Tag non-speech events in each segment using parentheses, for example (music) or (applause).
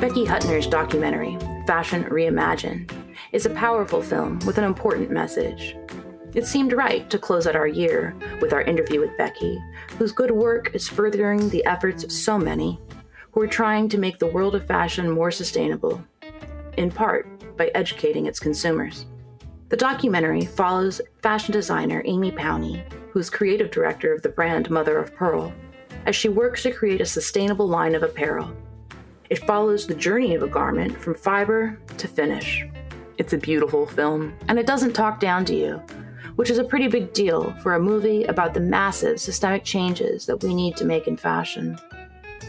Becky Hutner's documentary, Fashion Reimagined, is a powerful film with an important message. It seemed right to close out our year with our interview with Becky, whose good work is furthering the efforts of so many who are trying to make the world of fashion more sustainable, in part by educating its consumers. The documentary follows fashion designer Amy Powney, who's creative director of the brand Mother of Pearl, as she works to create a sustainable line of apparel. It follows the journey of a garment from fiber to finish. It's a beautiful film, and it doesn't talk down to you, which is a pretty big deal for a movie about the massive systemic changes that we need to make in fashion.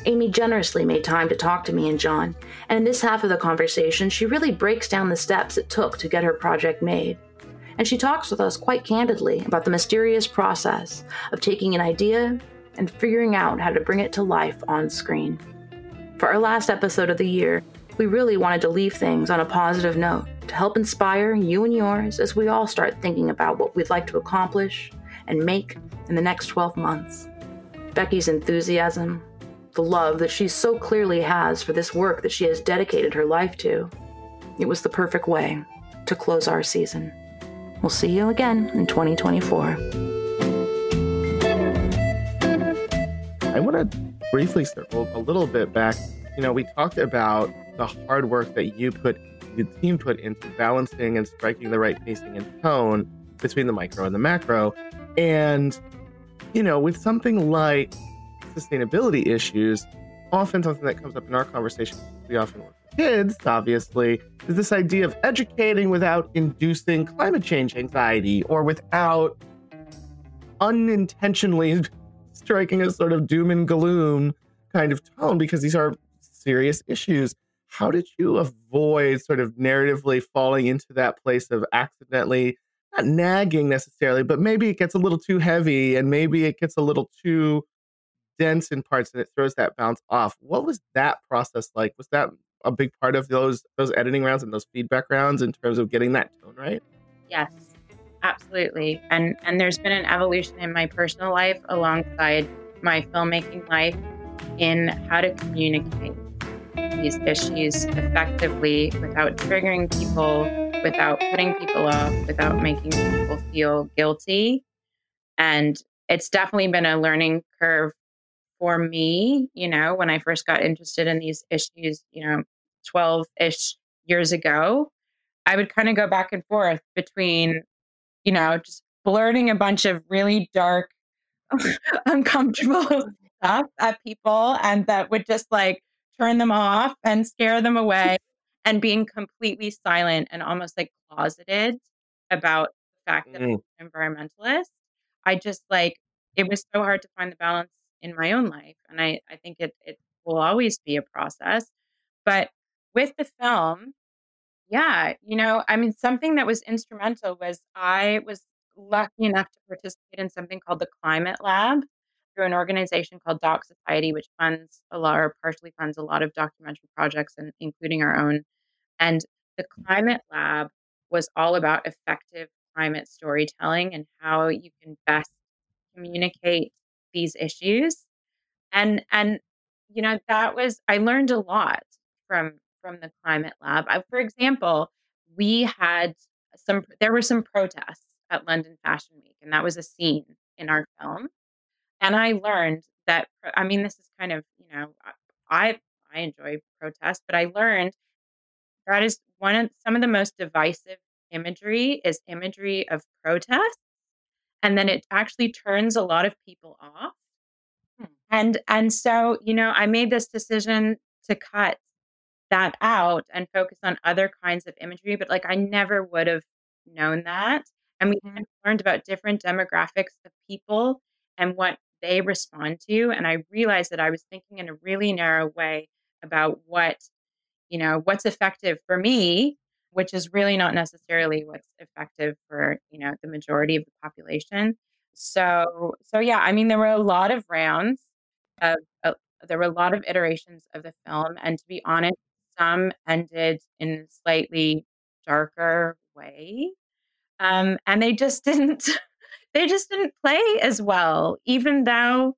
Amy generously made time to talk to me and John, and in this half of the conversation, she really breaks down the steps it took to get her project made. And she talks with us quite candidly about the mysterious process of taking an idea and figuring out how to bring it to life on screen. For our last episode of the year, we really wanted to leave things on a positive note to help inspire you and yours as we all start thinking about what we'd like to accomplish and make in the next 12 months. Becky's enthusiasm, the love that she so clearly has for this work that she has dedicated her life to, it was the perfect way to close our season. We'll see you again in 2024. I want to briefly circle a little bit back. You know, we talked about the hard work that you put, the team put into balancing and striking the right pacing and tone between the micro and the macro. And, you know, with something like sustainability issues, often something that comes up in our conversation, we often work with kids, obviously, is this idea of educating without inducing climate change anxiety or without unintentionally striking a sort of doom and gloom kind of tone because these are serious issues how did you avoid sort of narratively falling into that place of accidentally not nagging necessarily, but maybe it gets a little too heavy and maybe it gets a little too dense in parts and it throws that bounce off. What was that process like? Was that a big part of those those editing rounds and those feedback rounds in terms of getting that tone right? Yes. Absolutely. And and there's been an evolution in my personal life alongside my filmmaking life in how to communicate these issues effectively without triggering people, without putting people off, without making people feel guilty. And it's definitely been a learning curve for me, you know, when I first got interested in these issues, you know, 12 ish years ago, I would kind of go back and forth between, you know, just blurting a bunch of really dark, (laughs) (laughs) uncomfortable (laughs) stuff at people and that would just like turn them off and scare them away and being completely silent and almost like closeted about the fact that mm. I'm an environmentalist. I just like it was so hard to find the balance in my own life. And I, I think it it will always be a process. But with the film, yeah, you know, I mean, something that was instrumental was I was lucky enough to participate in something called the Climate Lab, through an organization called Doc Society, which funds a lot or partially funds a lot of documentary projects, and including our own. And the Climate Lab was all about effective climate storytelling and how you can best communicate these issues. And and you know that was I learned a lot from from the Climate Lab. I, for example, we had some there were some protests at London Fashion Week, and that was a scene in our film. And I learned that I mean this is kind of, you know, I I enjoy protest, but I learned that is one of some of the most divisive imagery is imagery of protest and then it actually turns a lot of people off. Hmm. And and so, you know, I made this decision to cut that out and focus on other kinds of imagery, but like I never would have known that. And we mm-hmm. learned about different demographics of people and what they respond to. And I realized that I was thinking in a really narrow way about what, you know, what's effective for me, which is really not necessarily what's effective for, you know, the majority of the population. So, so yeah, I mean, there were a lot of rounds of, uh, there were a lot of iterations of the film. And to be honest, some ended in a slightly darker way. Um, and they just (laughs) didn't they just didn't play as well, even though,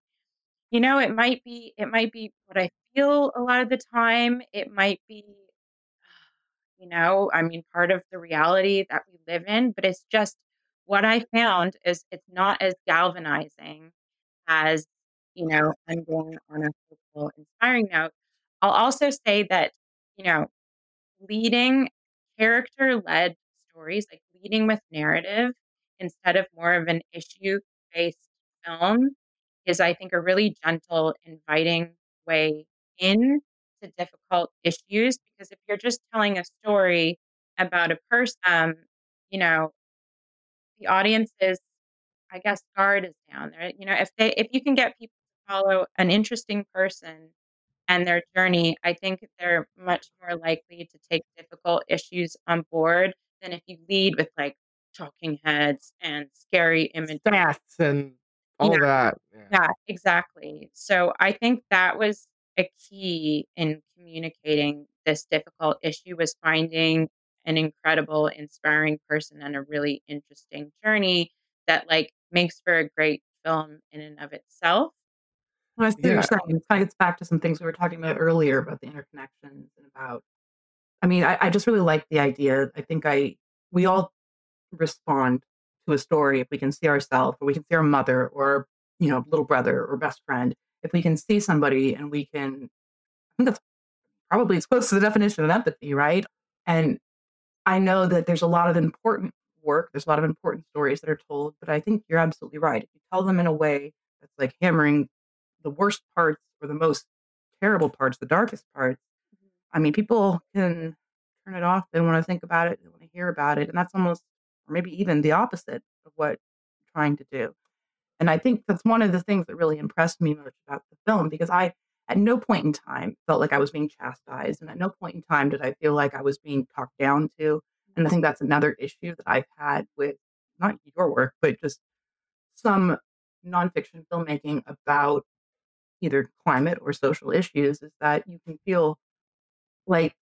You know, it might be it might be what I feel a lot of the time. It might be (sighs) you know, I mean part of the reality that we live in, but it's just what I found is it's not as galvanizing as, you know, ending on a hopeful, inspiring note. I'll also say that, you know, leading character led stories, like leading with narrative instead of more of an issue based film, is I think a really gentle, inviting way in to difficult issues. Because if you're just telling a story about a person, um, you know, the audience's, I guess, guard is down there. You know, if they if you can get people to follow an interesting person and their journey, I think they're much more likely to take difficult issues on board than if you lead with like talking heads and scary images. Stats and all that. Yeah. Yeah, exactly. So I think that was a key in communicating this difficult issue was finding an incredible, inspiring person and a really interesting journey that like makes for a great film in and of itself. Well, I see what you're saying. It kind of gets back to some things we were talking about earlier about the interconnections and about. I mean, I, I just really like the idea. I think I we all respond to a story if we can see ourselves, or we can see our mother, or you know, little brother or best friend. If we can see somebody and we can, I think that's probably as close to the definition of empathy, right? And I know that there's a lot of important work. There's a lot of important stories that are told, but I think you're absolutely right. If you tell them in a way that's like hammering the worst parts or the most terrible parts, the darkest parts, mm-hmm. I mean, people can turn it off. They want to think about it. They want to hear about it. And that's almost, or maybe even the opposite of what you're trying to do. And I think that's one of the things that really impressed me most about the film because I, at no point in time, felt like I was being chastised. And at no point in time did I feel like I was being talked down to. And I think that's another issue that I've had with not your work, but just some nonfiction filmmaking about either climate or social issues is that you can feel like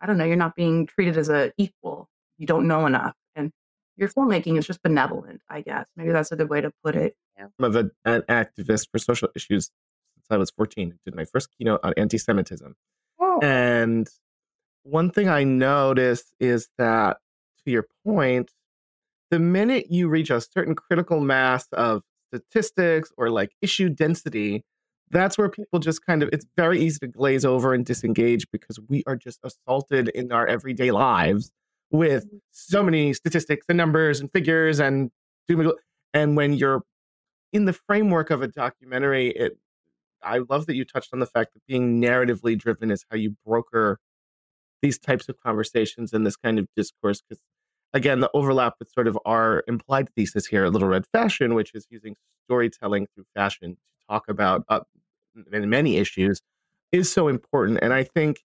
I don't know, you're not being treated as a equal. You don't know enough. And your filmmaking is just benevolent, I guess. Maybe that's a good way to put it. I'm a, an activist for social issues since I was 14. I did my first keynote on anti-Semitism. Oh. And one thing I noticed is that, to your point, the minute you reach a certain critical mass of statistics or like issue density, that's where people just kind of, it's very easy to glaze over and disengage because we are just assaulted in our everyday lives with so many statistics and numbers and figures and. And when you're in the framework of a documentary, it I love that you touched on the fact that being narratively driven is how you broker these types of conversations and this kind of discourse. Because again, the overlap with sort of our implied thesis here at Little Red Fashion, which is using storytelling through fashion to talk about uh, many issues, is so important. And I think,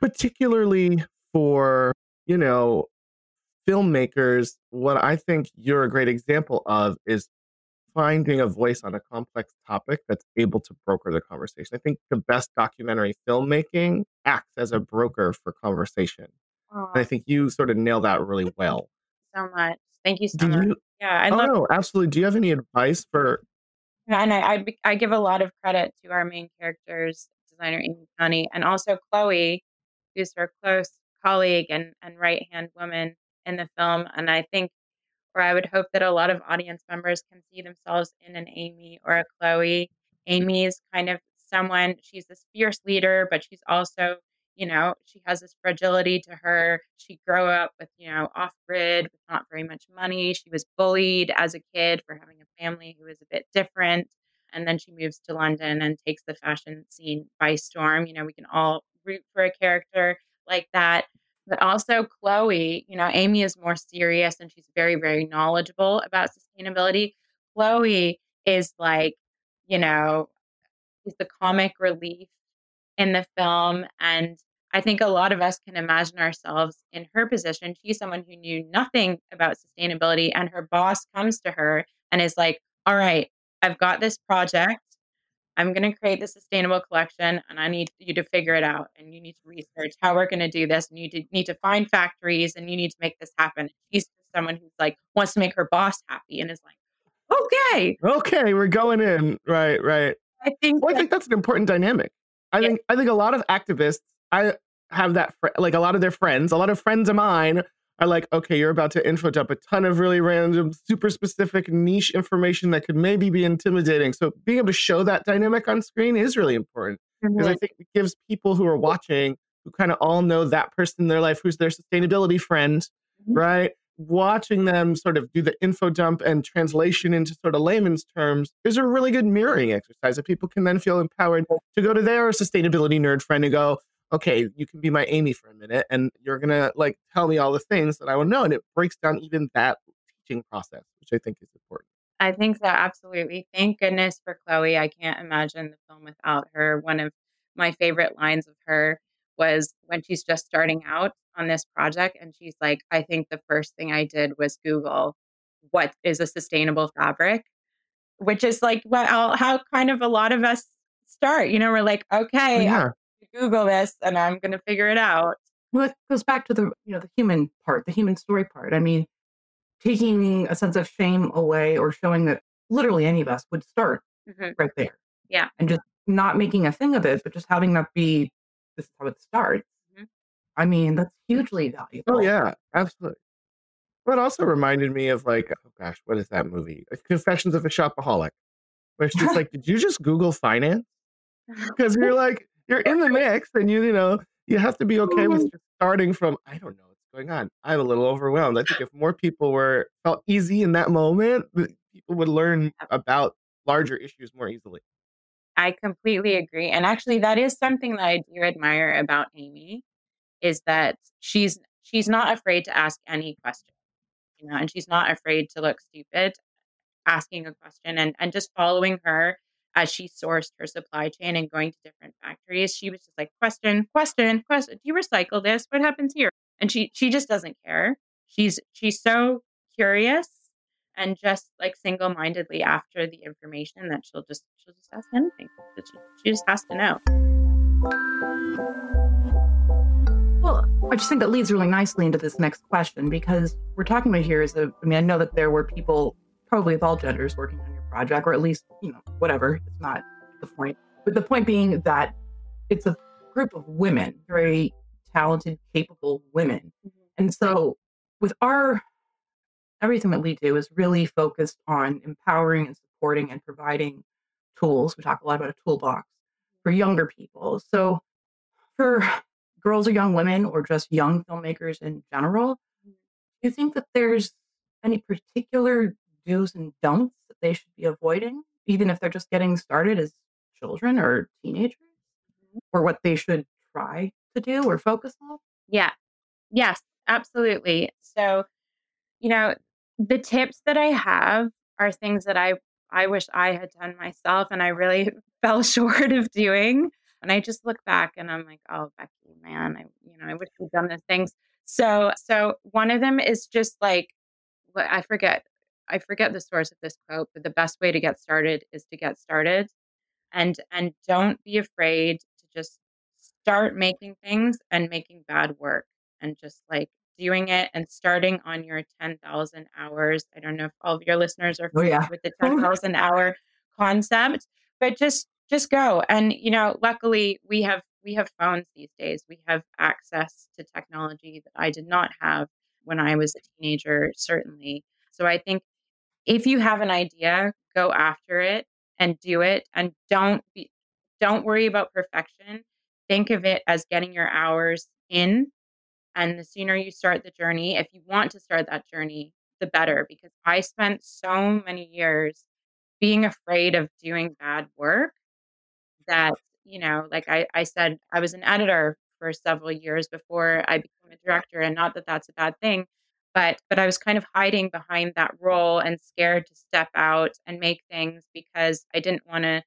particularly for you know filmmakers, what I think you're a great example of is finding a voice on a complex topic that's able to broker the conversation. I think the best documentary filmmaking acts as a broker for conversation. And I think you sort of nail that really well. so much. Thank you so Do much. you? Yeah, I Oh love no, absolutely. Do you have any advice for? And I, I I give a lot of credit to our main characters, designer Amy Powney, and also Chloe, who's her close colleague and and right hand woman in the film. And I think, or I would hope that a lot of audience members can see themselves in an Amy or a Chloe. Amy is kind of someone. She's this fierce leader, but she's also you know she has this fragility to her. She grew up with you know off grid with not very much money. She was bullied as a kid for having a family who was a bit different and then she moves to london and takes the fashion scene by storm. You know we can all root for a character like that. But also chloe you know amy is more serious and she's very very knowledgeable about sustainability. Chloe is like you know is the comic relief in the film. And I think a lot of us can imagine ourselves in her position. She's someone who knew nothing about sustainability, and her boss comes to her and is like, All right, I've got this project. I'm going to create the sustainable collection, and I need you to figure it out. And you need to research how we're going to do this. And you need to, find factories, and you need to make this happen. She's someone who's like wants to make her boss happy and is like, okay, Okay, we're going in. Right, right. I think well, I think that's an important dynamic. I yeah. think I think a lot of activists I have that fr- like a lot of their friends, a lot of friends of mine are like, okay, you're about to info dump a ton of really random, super specific niche information that could maybe be intimidating. So being able to show that dynamic on screen is really important because mm-hmm. I think it gives people who are watching who kind of all know that person in their life who's their sustainability friend, mm-hmm. right? Watching them sort of do the info dump and translation into sort of layman's terms is a really good mirroring exercise that people can then feel empowered to go to their sustainability nerd friend and go, okay, you can be my Amy for a minute and you're going to like tell me all the things that I want to know. And it breaks down even that teaching process, which I think is important. I think so, absolutely. Thank goodness for Chloe. I can't imagine the film without her. One of my favorite lines of her was when she's just starting out on this project. And she's like, I think the first thing I did was Google what is a sustainable fabric, which is like well, how kind of a lot of us start. You know, we're like, okay, yeah. Google this and I'm going to figure it out. Well, it goes back to the you know the human part, the human story part. I mean, taking a sense of shame away or showing that literally any of us would start mm-hmm. right there. Yeah, and just not making a thing of it, but just having that be this is how it starts. Mm-hmm. I mean, that's hugely valuable. Oh yeah, absolutely. But also reminded me of like, oh gosh, what is that movie? Confessions of a Shopaholic. Where she's (laughs) like, did you just Google finance? (laughs) Because you're like, you're in the mix and you you know you have to be okay with mm-hmm. starting from i don't know what's going on i'm a little overwhelmed i think if more people were felt easy in that moment people would learn about larger issues more easily i completely agree and actually that is something that i do admire about amy is that she's she's not afraid to ask any question you know and she's not afraid to look stupid asking a question and and just following her as she sourced her supply chain and going to different factories, she was just like, question, question, question. Do you recycle this? What happens here? And she she just doesn't care. She's she's so curious and just like single-mindedly after the information that she'll just she'll just ask anything. She, she just has to know. Well, I just think that leads really nicely into this next question because we're talking about here is a, I mean, I know that there were people probably of all genders working on your project, or at least, you know, whatever. It's not the point. But the point being that it's a group of women, very talented, capable women. Mm-hmm. And so with our everything that we do is really focused on empowering and supporting and providing tools. We talk a lot about a toolbox for younger people. So for girls or young women or just young filmmakers in general, mm-hmm. do you think that there's any particular do's and don'ts that they should be avoiding, even if they're just getting started as children or teenagers, mm-hmm. or what they should try to do or focus on? Yeah. Yes, absolutely. So, you know, the tips that I have are things that I I wish I had done myself and I really (laughs) fell (laughs) short of doing. And I just look back and I'm like, oh, Becky, man, I you know, I wish we'd done the things. So so one of them is just like I forget I forget the source of this quote, but the best way to get started is to get started. And and don't be afraid to just start making things and making bad work and just like doing it and starting on your 10,000 hours. I don't know if all of your listeners are oh, yeah. with the 10,000 (laughs) hour concept, but just just go. And you know, luckily we have we have phones these days. We have access to technology that I did not have when I was a teenager, certainly. So I think if you have an idea, go after it and do it and don't be don't worry about perfection. Think of it as getting your hours in and the sooner you start the journey, if you want to start that journey, the better because I spent so many years being afraid of doing bad work that, you know, like I, I said, I was an editor for several years before I became a director, and not that that's a bad thing, but but I was kind of hiding behind that role and scared to step out and make things because I didn't want to,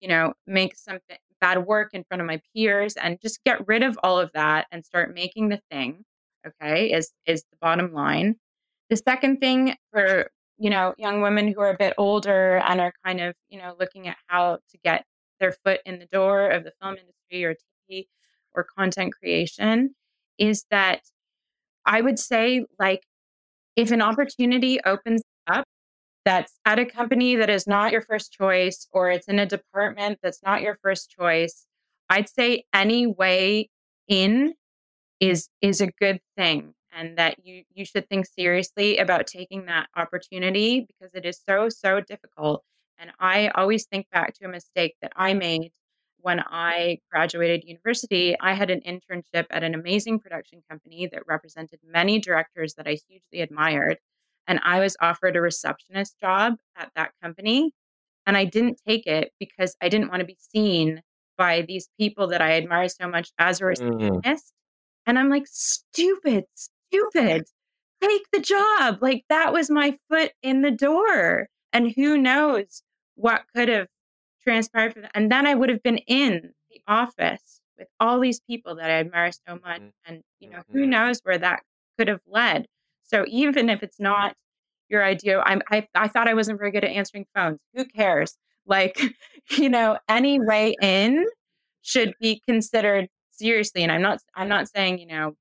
you know, make something bad work in front of my peers and just get rid of all of that and start making the thing. Okay, is is the bottom line. The second thing for you know young women who are a bit older and are kind of you know looking at how to get their foot in the door of the film industry or TV or content creation is that I would say, like, if an opportunity opens up that's at a company that is not your first choice or it's in a department that's not your first choice, I'd say any way in is is a good thing and that you you should think seriously about taking that opportunity because it is so so difficult. And i always think back to a mistake that i made when i graduated university. I had an internship at an amazing production company that represented many directors that i hugely admired and i was offered a receptionist job at that company and i didn't take it because i didn't want to be seen by these people that i admire so much as a mm. receptionist mm. And I'm like, stupid, stupid. Take the job. Like that was my foot in the door. And who knows what could have transpired for that. And then I would have been in the office with all these people that I admire so much. Mm-hmm. And, you know, who mm-hmm. knows where that could have led. So even if it's not your idea, I'm, I, I thought I wasn't very good at answering phones. Who cares? Like, (laughs) you know, any way (laughs) in should be considered seriously and i'm not i'm not saying you know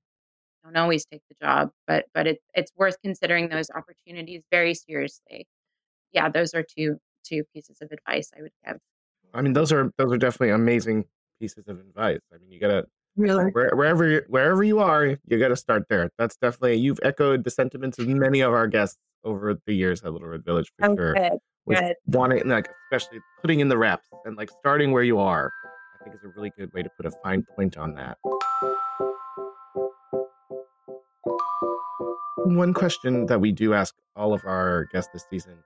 don't always take the job but but it's it's worth considering those opportunities very seriously yeah those are two two pieces of advice i would give i mean those are those are definitely amazing pieces of advice i mean you gotta really where, wherever you, wherever you are you gotta start there that's definitely you've echoed the sentiments of many of our guests over the years at little red village for oh, sure good, good. wanting like especially putting in the reps and like starting where you are I think is a really good way to put a fine point on that. One question that we do ask all of our guests this season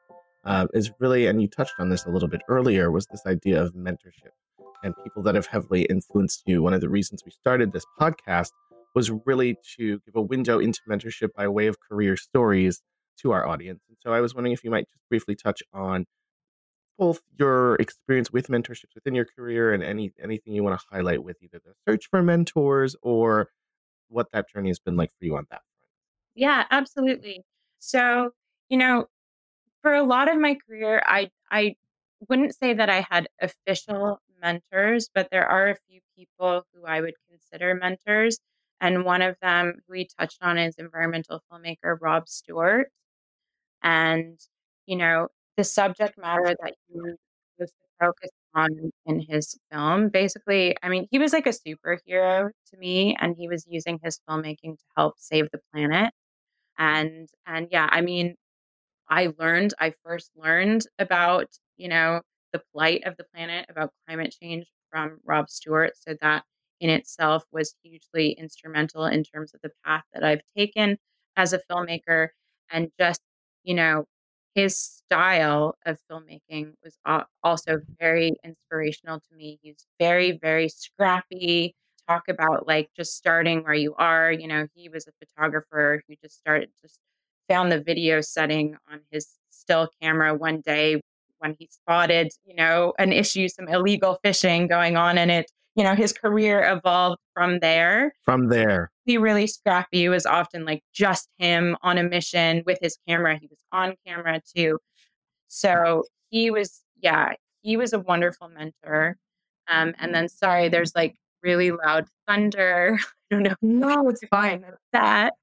uh, is really, and you touched on this a little bit earlier, was this idea of mentorship and people that have heavily influenced you. One of the reasons we started this podcast was really to give a window into mentorship by way of career stories to our audience. And so I was wondering if you might just briefly touch on both your experience with mentorships within your career and any anything you want to highlight with either the search for mentors or what that journey has been like for you on that front. Yeah, absolutely. So, you know, for a lot of my career, I I wouldn't say that I had official mentors, but there are a few people who I would consider mentors. And one of them we touched on is environmental filmmaker Rob Stewart. And, you know, the subject matter that he was to focus on in his film. Basically, I mean, he was like a superhero to me, and he was using his filmmaking to help save the planet. And and yeah, I mean, I learned, I first learned about, you know, the plight of the planet, about climate change from Rob Stewart. So that in itself was hugely instrumental in terms of the path that I've taken as a filmmaker and just, you know, his style of filmmaking was also very inspirational to me. He's very, very scrappy. Talk about like just starting where you are. You know, he was a photographer who just started, just found the video setting on his still camera one day when he spotted, you know, an issue, some illegal fishing going on in it. You know, his career evolved from there. From there. He really scrappy. It was often like just him on a mission with his camera. He was on camera too. So he was, yeah, he was a wonderful mentor. Um, and then, sorry, there's like really loud thunder. (laughs) I don't know. No, it's fine. That.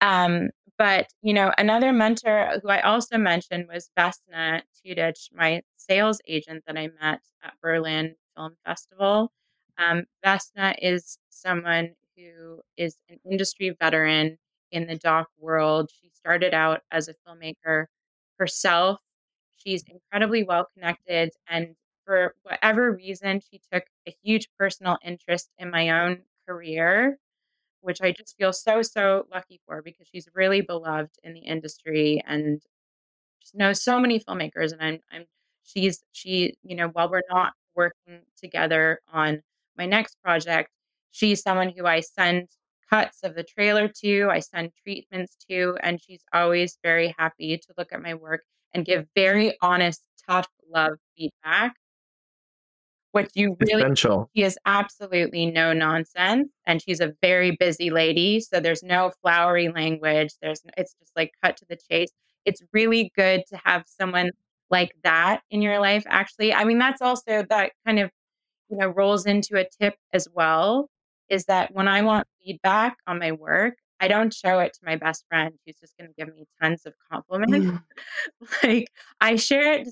Um, but you know, another mentor who I also mentioned was Vesna Tudich, my sales agent that I met at Berlin Film Festival. Um, Vesna is someone who is an industry veteran in the doc world. She started out as a filmmaker herself. She's incredibly well connected. And for whatever reason, she took a huge personal interest in my own career, which I just feel so, so lucky for because she's really beloved in the industry and knows so many filmmakers. And I'm, I'm, she's, she, you know, while we're not working together on my next project, she's someone who I send cuts of the trailer to, I send treatments to, and she's always very happy to look at my work and give very honest, tough love feedback. What you really Essential. she is absolutely no nonsense, and she's a very busy lady. So there's no flowery language. There's it's just like cut to the chase. It's really good to have someone like that in your life. Actually, I mean that's also that kind of you know rolls into a tip as well is that when I want feedback on my work, I don't show it to my best friend who's just going to give me tons of compliments. Mm. (laughs) like I share it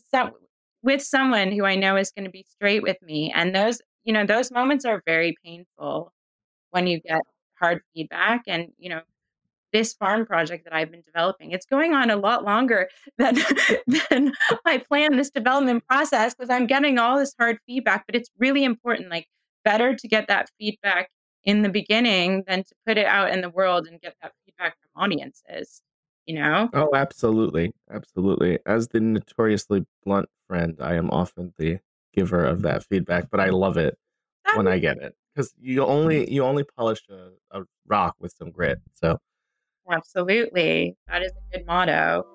with someone who I know is going to be straight with me. And those, you know, those moments are very painful when you get hard feedback. And, you know, this farm project that I've been developing. It's going on a lot longer (laughs) than than I planned this development process because I'm getting all this hard feedback, but it's really important. Like better to get that feedback in the beginning than to put it out in the world and get that feedback from audiences, you know? Oh, absolutely. Absolutely. As the notoriously blunt friend, I am often the giver of that feedback, but I mm-hmm. love it that when I get it because you mm-hmm. only you only polish a, a rock with some grit. So Absolutely. That is a good motto.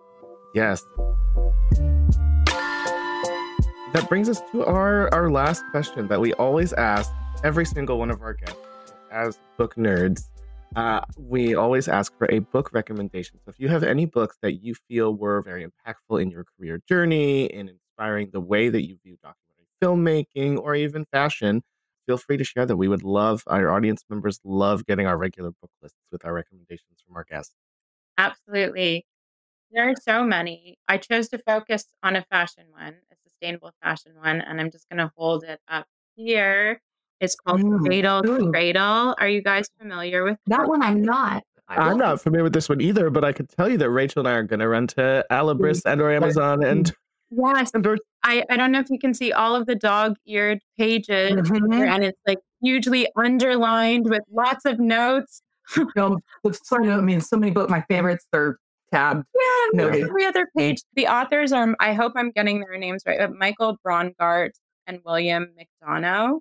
Yes. That brings us to our, our last question that we always ask every single one of our guests as book nerds. Uh, we always ask for a book recommendation. So if you have any books that you feel were very impactful in your career journey, and inspiring the way that you view documentary filmmaking or even fashion, feel free to share that. We would love our audience members love getting our regular book lists with our recommendations from our guests. Absolutely. There are so many. I chose to focus on a fashion one, a sustainable fashion one, and I'm just going to hold it up here. It's called mm. Cradle to Cradle. Are you guys familiar with that one? I'm not. I'm not familiar with this one either, but I can tell you that Rachel and I are going to run to Alibris and or Amazon and Yes. I, I don't know if you can see all of the dog eared pages mm-hmm. and it's like hugely underlined with lots of notes. (laughs) no, sorry, I mean, so many books, my favorites are tabbed. Yeah, noted. every other page. The authors are, I hope I'm getting their names right, Michael Braungart and William McDonough.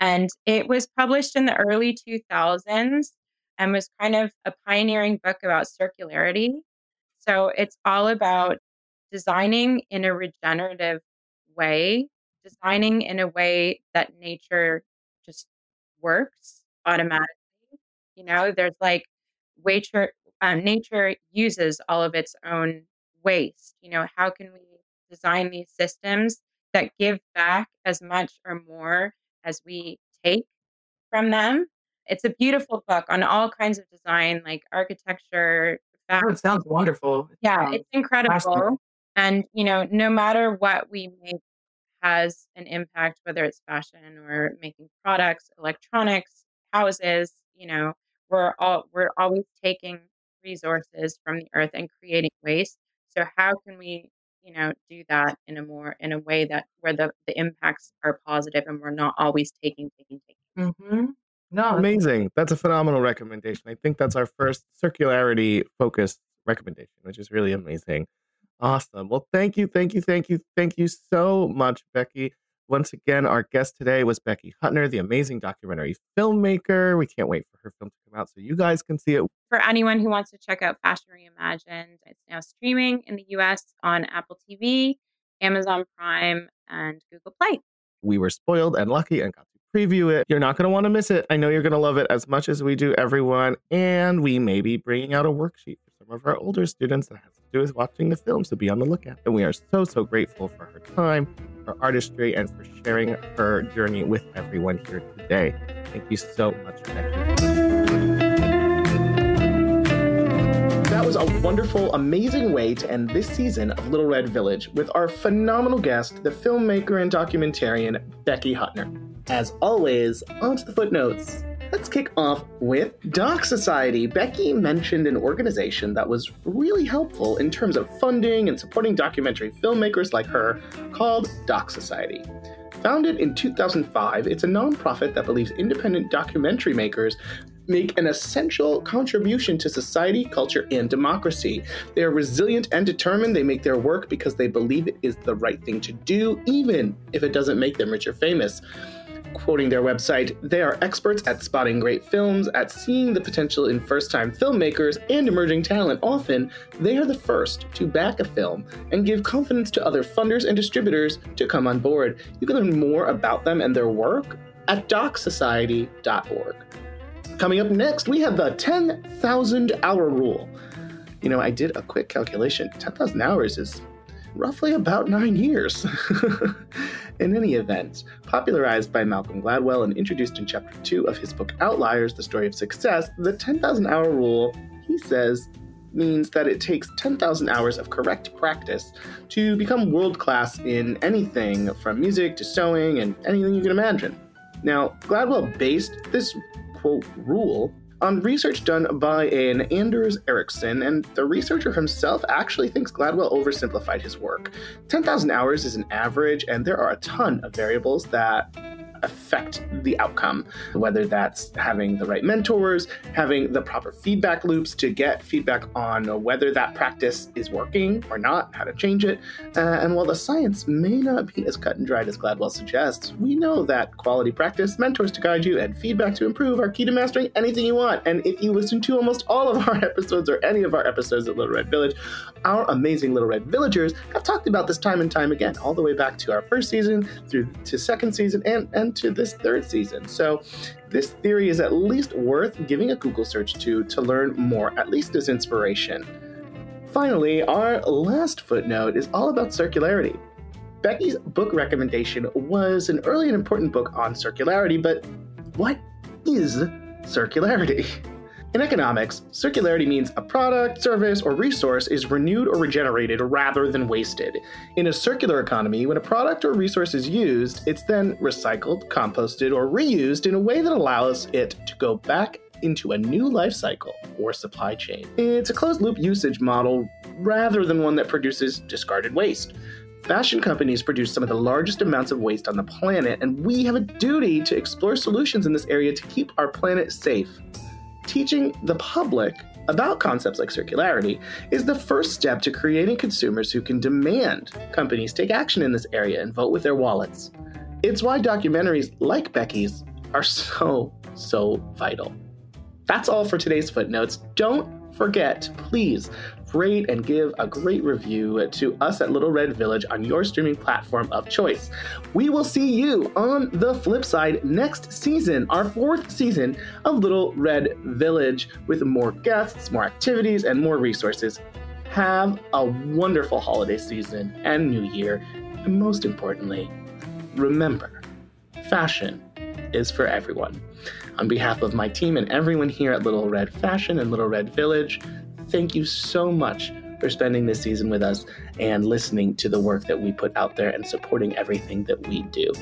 And it was published in the early 2000s and was kind of a pioneering book about circularity. So it's all about designing in a regenerative way, designing in a way that nature just works automatically. You know, there's like nature, um, nature uses all of its own waste. You know, how can we design these systems that give back as much or more as we take from them? It's a beautiful book on all kinds of design, like architecture. Oh, it sounds wonderful. Yeah, um, it's incredible. And, you know, no matter what we make has an impact, whether it's fashion or making products, electronics, houses, you know, we're all we're always taking resources from the earth and creating waste. So how can we, you know, do that in a more in a way that where the, the impacts are positive and we're not always taking, taking, taking. Mm-hmm. No, amazing. That's a phenomenal recommendation. I think that's our first circularity focused recommendation, which is really amazing. Awesome. Well, thank you, thank you, thank you, thank you so much, Becky. Once again, our guest today was Becky Hutner, the amazing documentary filmmaker. We can't wait for her film to come out so you guys can see it. For anyone who wants to check out Fashion Reimagined, it's now streaming in the US on Apple TV, Amazon Prime, and Google Play. We were spoiled and lucky and got to preview it. You're not going to want to miss it. I know you're going to love it as much as we do, everyone. And we may be bringing out a worksheet for some of our older students that has to do with watching the film, so be on the lookout. And we are so, so grateful for her time, her artistry, and for sharing her journey with everyone here today. Thank you so much, Becky. That was a wonderful, amazing way to end this season of Little Red Village with our phenomenal guest, the filmmaker and documentarian Becky Hutner. As always, on to the footnotes. Let's kick off with Doc Society. Becky mentioned an organization that was really helpful in terms of funding and supporting documentary filmmakers like her called Doc Society. Founded in 2005, it's a nonprofit that believes independent documentary makers make an essential contribution to society, culture, and democracy. They are resilient and determined. They make their work because they believe it is the right thing to do, even if it doesn't make them rich or famous. Quoting their website, they are experts at spotting great films, at seeing the potential in first time filmmakers and emerging talent. Often, they are the first to back a film and give confidence to other funders and distributors to come on board. You can learn more about them and their work at docsociety.org. Coming up next, we have the 10,000 hour rule. You know, I did a quick calculation 10,000 hours is roughly about nine years. (laughs) In any event, popularized by Malcolm Gladwell and introduced in Chapter 2 of his book Outliers The Story of Success, the 10,000 hour rule, he says, means that it takes 10,000 hours of correct practice to become world class in anything from music to sewing and anything you can imagine. Now, Gladwell based this quote rule on research done by an Anders Ericsson, and the researcher himself actually thinks Gladwell oversimplified his work. 10,000 hours is an average, and there are a ton of variables that affect the outcome, whether that's having the right mentors, having the proper feedback loops to get feedback on whether that practice is working or not, how to change it. Uh, and while the science may not be as cut and dried as Gladwell suggests, we know that quality practice, mentors to guide you, and feedback to improve are key to mastering anything you want. And if you listen to almost all of our (laughs) episodes or any of our episodes at Little Red Village, our amazing Little Red Villagers have talked about this time and time again, all the way back to our first season through to second season and, and to this third season. So this theory is at least worth giving a Google search to to learn more, at least as inspiration. Finally, our last footnote is all about circularity. Becky's book recommendation was an early and important book on circularity, but what is circularity? (laughs) In economics, circularity means a product, service, or resource is renewed or regenerated rather than wasted. In a circular economy, when a product or resource is used, it's then recycled, composted, or reused in a way that allows it to go back into a new life cycle or supply chain. It's a closed loop usage model rather than one that produces discarded waste. Fashion companies produce some of the largest amounts of waste on the planet, and we have a duty to explore solutions in this area to keep our planet safe teaching the public about concepts like circularity is the first step to creating consumers who can demand companies take action in this area and vote with their wallets. It's why documentaries like Becky's are so, so vital. That's all for today's footnotes. Don't forget, please rate and give a great review to us at Little Red Village on your streaming platform of choice. We will see you on the flip side next season, our fourth season of Little Red Village, with more guests, more activities, and more resources. Have a wonderful holiday season and new year. And most importantly, remember fashion is for everyone. On behalf of my team and everyone here at Little Red Fashion and Little Red Village, thank you so much for spending this season with us and listening to the work that we put out there and supporting everything that we do.